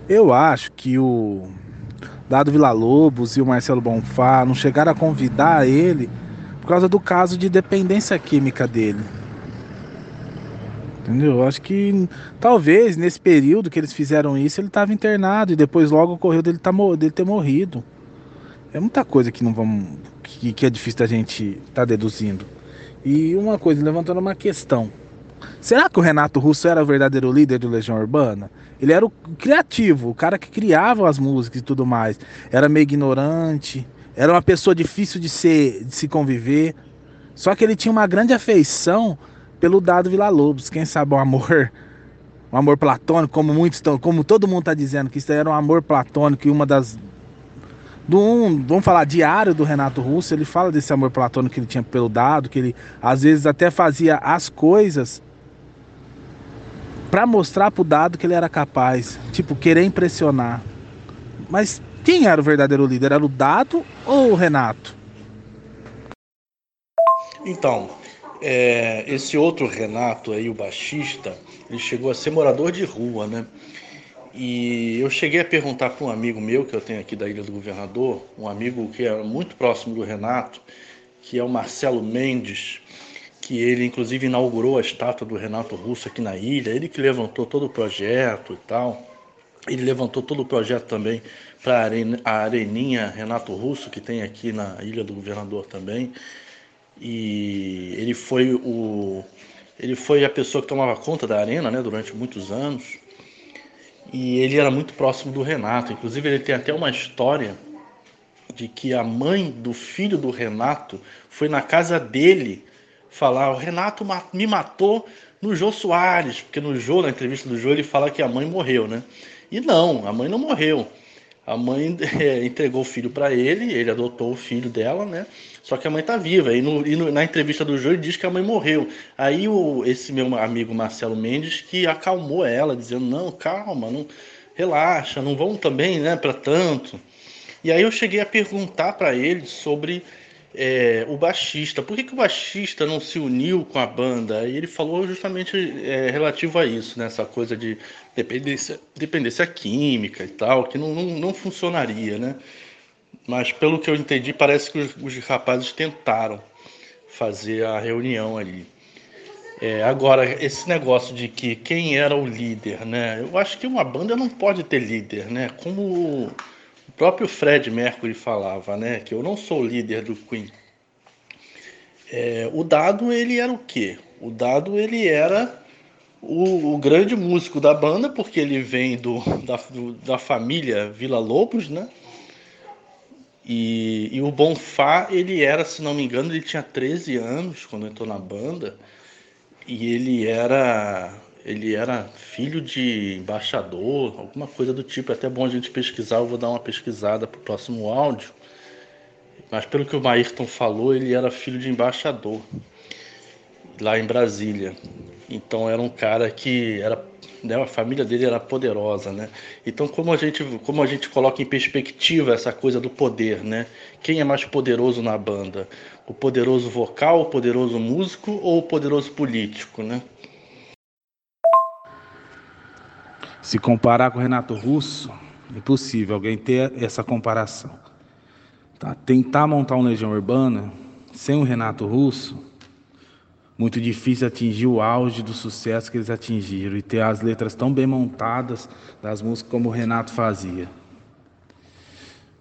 Eu acho que o Dado Vila Lobos e o Marcelo Bonfá não chegaram a convidar ele por causa do caso de dependência química dele. Entendeu? Eu acho que talvez nesse período que eles fizeram isso ele estava internado e depois logo ocorreu dele, tá, dele ter morrido. É muita coisa que não vamos que, que é difícil da gente estar tá deduzindo. E uma coisa, levantando uma questão. Será que o Renato Russo era o verdadeiro líder do Legião Urbana? Ele era o criativo, o cara que criava as músicas e tudo mais. Era meio ignorante, era uma pessoa difícil de, ser, de se conviver. Só que ele tinha uma grande afeição pelo Dado Vila Lobos. Quem sabe um amor, um amor platônico, como muitos estão, como todo mundo está dizendo que isso era um amor platônico e uma das do um, vamos falar diário do Renato Russo, ele fala desse amor platônico que ele tinha pelo Dado, que ele às vezes até fazia as coisas para mostrar pro dado que ele era capaz, tipo, querer impressionar. Mas quem era o verdadeiro líder? Era o dado ou o Renato? Então, é, esse outro Renato aí, o baixista, ele chegou a ser morador de rua, né? E eu cheguei a perguntar para um amigo meu que eu tenho aqui da Ilha do Governador, um amigo que é muito próximo do Renato, que é o Marcelo Mendes que ele inclusive inaugurou a estátua do Renato Russo aqui na ilha, ele que levantou todo o projeto e tal. Ele levantou todo o projeto também para a Areninha Renato Russo, que tem aqui na Ilha do Governador também. E ele foi o ele foi a pessoa que tomava conta da arena, né, durante muitos anos. E ele era muito próximo do Renato. Inclusive ele tem até uma história de que a mãe do filho do Renato foi na casa dele falar, o Renato me matou no Jô Soares, porque no Jô, na entrevista do Jô, ele fala que a mãe morreu, né? E não, a mãe não morreu. A mãe é, entregou o filho para ele, ele adotou o filho dela, né? Só que a mãe tá viva. E, no, e no, na entrevista do Jô diz que a mãe morreu. Aí o, esse meu amigo Marcelo Mendes que acalmou ela, dizendo: não, calma, não relaxa, não vão também, né, para tanto. E aí eu cheguei a perguntar para ele sobre é, o baixista. Por que, que, o baixista não se uniu com a banda? E ele falou justamente é, relativo a isso, né? essa coisa de dependência, dependência química e tal, que não, não, não funcionaria, né? Mas pelo que eu entendi, parece que os, os rapazes tentaram fazer a reunião ali. É, agora, esse negócio de que quem era o líder, né? Eu acho que uma banda não pode ter líder, né? Como próprio Fred Mercury falava, né, que eu não sou líder do Queen. É, o Dado ele era o quê? O Dado ele era o, o grande músico da banda porque ele vem do, da, do, da família Vila Lobos, né? E, e o Bonfá ele era, se não me engano, ele tinha 13 anos quando entrou na banda e ele era ele era filho de embaixador, alguma coisa do tipo. É até bom a gente pesquisar, eu vou dar uma pesquisada para o próximo áudio. Mas pelo que o Maírton falou, ele era filho de embaixador lá em Brasília. Então era um cara que era né? A família dele era poderosa, né? Então, como a gente, como a gente coloca em perspectiva essa coisa do poder, né? Quem é mais poderoso na banda? O poderoso vocal, o poderoso músico ou o poderoso político, né? Se comparar com o Renato Russo, é impossível alguém ter essa comparação. Tá? Tentar montar uma Legião Urbana sem o Renato Russo muito difícil atingir o auge do sucesso que eles atingiram e ter as letras tão bem montadas das músicas como o Renato fazia.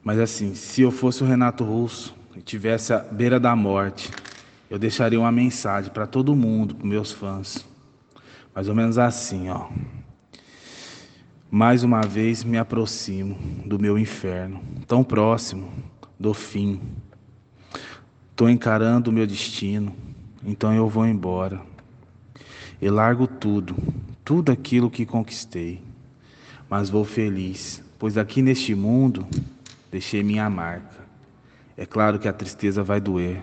Mas assim, se eu fosse o Renato Russo e tivesse à beira da morte, eu deixaria uma mensagem para todo mundo, para meus fãs. Mais ou menos assim, ó. Mais uma vez me aproximo do meu inferno, tão próximo do fim. Estou encarando o meu destino então eu vou embora. E largo tudo, tudo aquilo que conquistei. Mas vou feliz, pois aqui neste mundo deixei minha marca. É claro que a tristeza vai doer,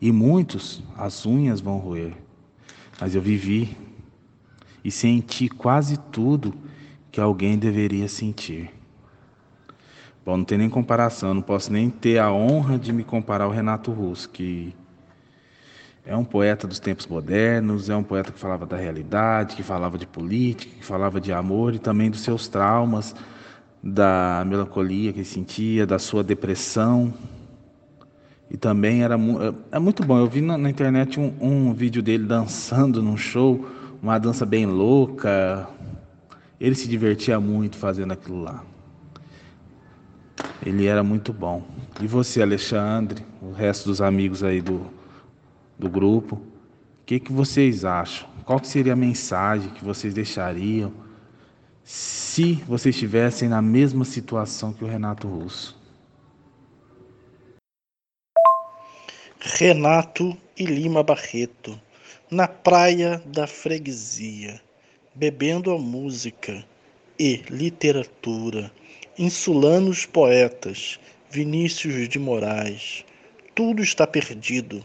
e muitos as unhas vão roer. Mas eu vivi e senti quase tudo que alguém deveria sentir. Bom, não tem nem comparação, não posso nem ter a honra de me comparar ao Renato Russo, que é um poeta dos tempos modernos, é um poeta que falava da realidade, que falava de política, que falava de amor e também dos seus traumas, da melancolia que ele sentia, da sua depressão. E também era é, muito bom. Eu vi na, na internet um, um vídeo dele dançando num show, uma dança bem louca. Ele se divertia muito fazendo aquilo lá. Ele era muito bom. E você, Alexandre, o resto dos amigos aí do do grupo. O que, que vocês acham? Qual que seria a mensagem que vocês deixariam se vocês estivessem na mesma situação que o Renato Russo? Renato e Lima Barreto, na praia da freguesia, bebendo a música e literatura, insulanos poetas, Vinícius de Moraes, tudo está perdido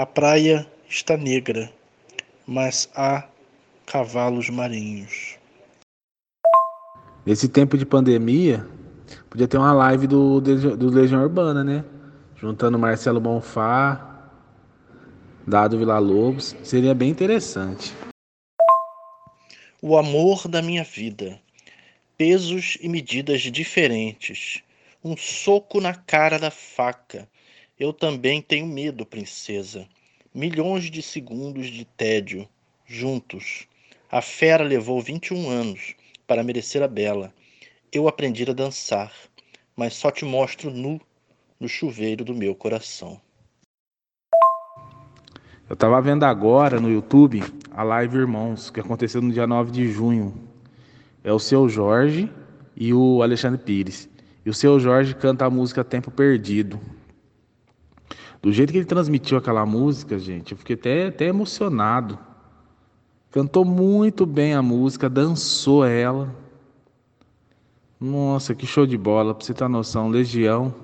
a praia está negra, mas há cavalos marinhos. Nesse tempo de pandemia, podia ter uma live do, do Legião Urbana, né? Juntando Marcelo Bonfá, Dado Vila Lobos. Seria bem interessante. O amor da minha vida. Pesos e medidas diferentes. Um soco na cara da faca eu também tenho medo, princesa. Milhões de segundos de tédio, juntos. A fera levou 21 anos para merecer a bela. Eu aprendi a dançar, mas só te mostro nu no chuveiro do meu coração. Eu estava vendo agora no YouTube a live Irmãos, que aconteceu no dia 9 de junho. É o seu Jorge e o Alexandre Pires. E o seu Jorge canta a música Tempo Perdido. Do jeito que ele transmitiu aquela música, gente, eu fiquei até, até emocionado. Cantou muito bem a música, dançou ela. Nossa, que show de bola, pra você ter noção, Legião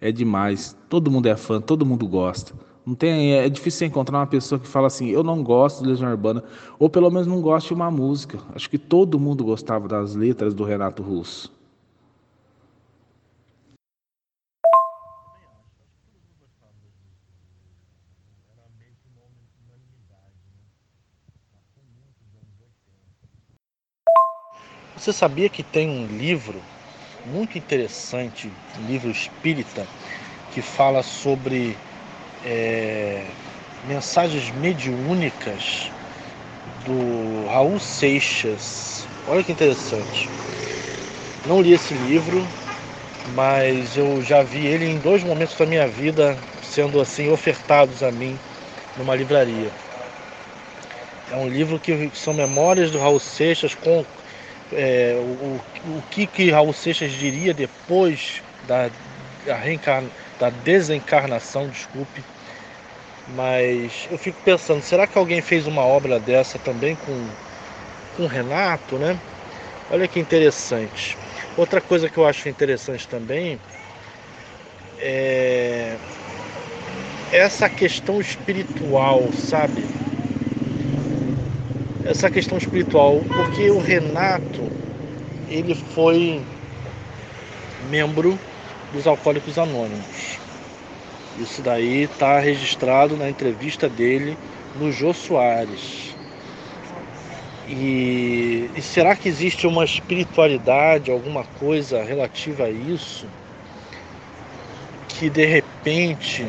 é demais. Todo mundo é fã, todo mundo gosta. Não tem, é difícil encontrar uma pessoa que fala assim, eu não gosto de Legião Urbana, ou pelo menos não gosto de uma música. Acho que todo mundo gostava das letras do Renato Russo. Você sabia que tem um livro muito interessante, um livro espírita, que fala sobre é, mensagens mediúnicas do Raul Seixas. Olha que interessante. Não li esse livro, mas eu já vi ele em dois momentos da minha vida sendo assim ofertados a mim numa livraria. É um livro que são memórias do Raul Seixas com é, o, o que, que Raul Seixas diria depois da, da, da desencarnação, desculpe. Mas eu fico pensando, será que alguém fez uma obra dessa também com, com Renato, né? Olha que interessante. Outra coisa que eu acho interessante também é essa questão espiritual, sabe? essa questão espiritual, porque o Renato ele foi membro dos Alcoólicos Anônimos. Isso daí está registrado na entrevista dele no Jô Soares. E, e, será que existe uma espiritualidade, alguma coisa relativa a isso, que de repente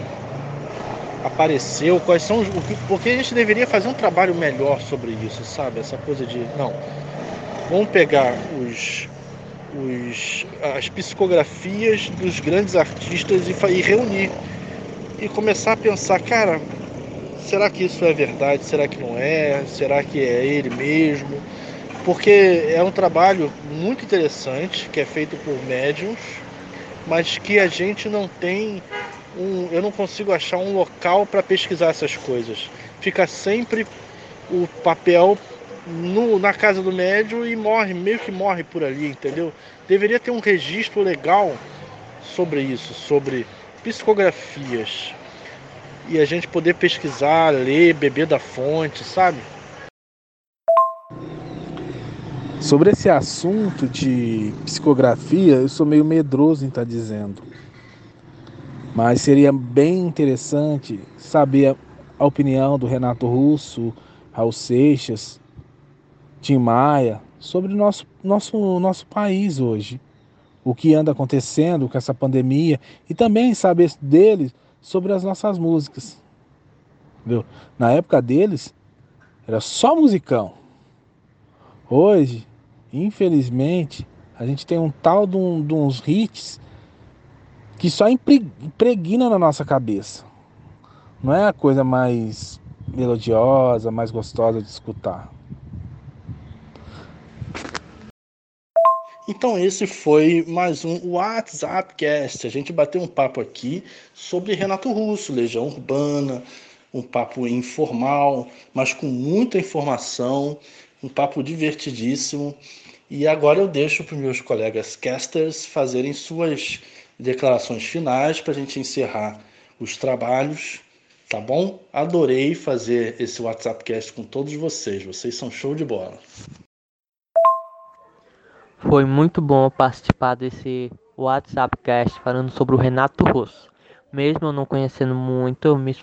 apareceu? Quais são os. Porque a gente deveria fazer um trabalho melhor sobre isso, sabe? Essa coisa de. Não. Vamos pegar os, os, as psicografias dos grandes artistas e, e reunir. E começar a pensar, cara, será que isso é verdade? Será que não é? Será que é ele mesmo? Porque é um trabalho muito interessante que é feito por médiums, mas que a gente não tem um, eu não consigo achar um local para pesquisar essas coisas. Fica sempre o papel no, na casa do médium e morre, meio que morre por ali, entendeu? Deveria ter um registro legal sobre isso, sobre psicografias, e a gente poder pesquisar, ler, beber da fonte, sabe? Sobre esse assunto de psicografia, eu sou meio medroso em estar tá dizendo. Mas seria bem interessante saber a opinião do Renato Russo, Raul Seixas, Tim Maia sobre nosso, nosso, nosso país hoje. O que anda acontecendo com essa pandemia e também saber deles sobre as nossas músicas. Viu? Na época deles, era só musicão. Hoje, infelizmente, a gente tem um tal de, um, de uns hits que só impregna na nossa cabeça. Não é a coisa mais melodiosa, mais gostosa de escutar. Então esse foi mais um WhatsAppcast. A gente bateu um papo aqui sobre Renato Russo, Legião Urbana, um papo informal, mas com muita informação, um papo divertidíssimo. E agora eu deixo para os meus colegas casters fazerem suas declarações finais para a gente encerrar os trabalhos, tá bom? Adorei fazer esse WhatsAppcast com todos vocês. Vocês são show de bola. Foi muito bom participar desse WhatsApp Cast falando sobre o Renato Russo. Mesmo eu não conhecendo muito, eu me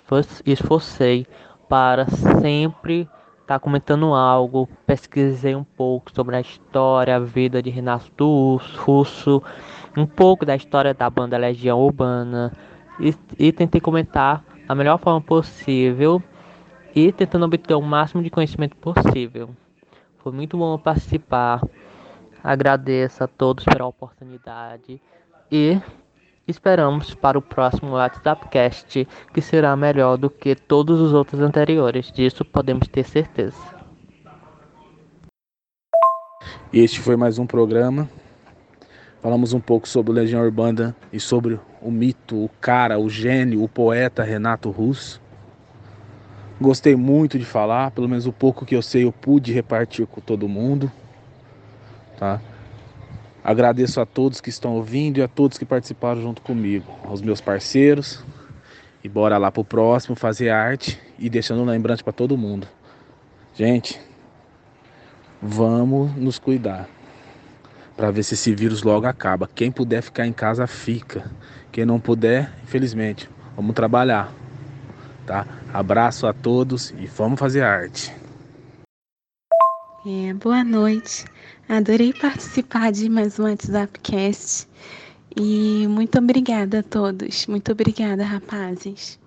esforcei para sempre estar tá comentando algo. Pesquisei um pouco sobre a história, a vida de Renato Russo, um pouco da história da banda Legião Urbana e, e tentei comentar da melhor forma possível e tentando obter o máximo de conhecimento possível. Foi muito bom participar. Agradeço a todos pela oportunidade e esperamos para o próximo WhatsAppcast que será melhor do que todos os outros anteriores. Disso podemos ter certeza. Este foi mais um programa. Falamos um pouco sobre Legião Urbana e sobre o mito, o cara, o gênio, o poeta Renato Russo. Gostei muito de falar, pelo menos o pouco que eu sei eu pude repartir com todo mundo tá? Agradeço a todos que estão ouvindo e a todos que participaram junto comigo, aos meus parceiros. E bora lá pro próximo fazer arte e deixando um lembrante para todo mundo. Gente, vamos nos cuidar para ver se esse vírus logo acaba. Quem puder ficar em casa fica. Quem não puder, infelizmente, vamos trabalhar. Tá? Abraço a todos e vamos fazer arte. É, boa noite. Adorei participar de mais um WhatsAppcast. E muito obrigada a todos. Muito obrigada, rapazes.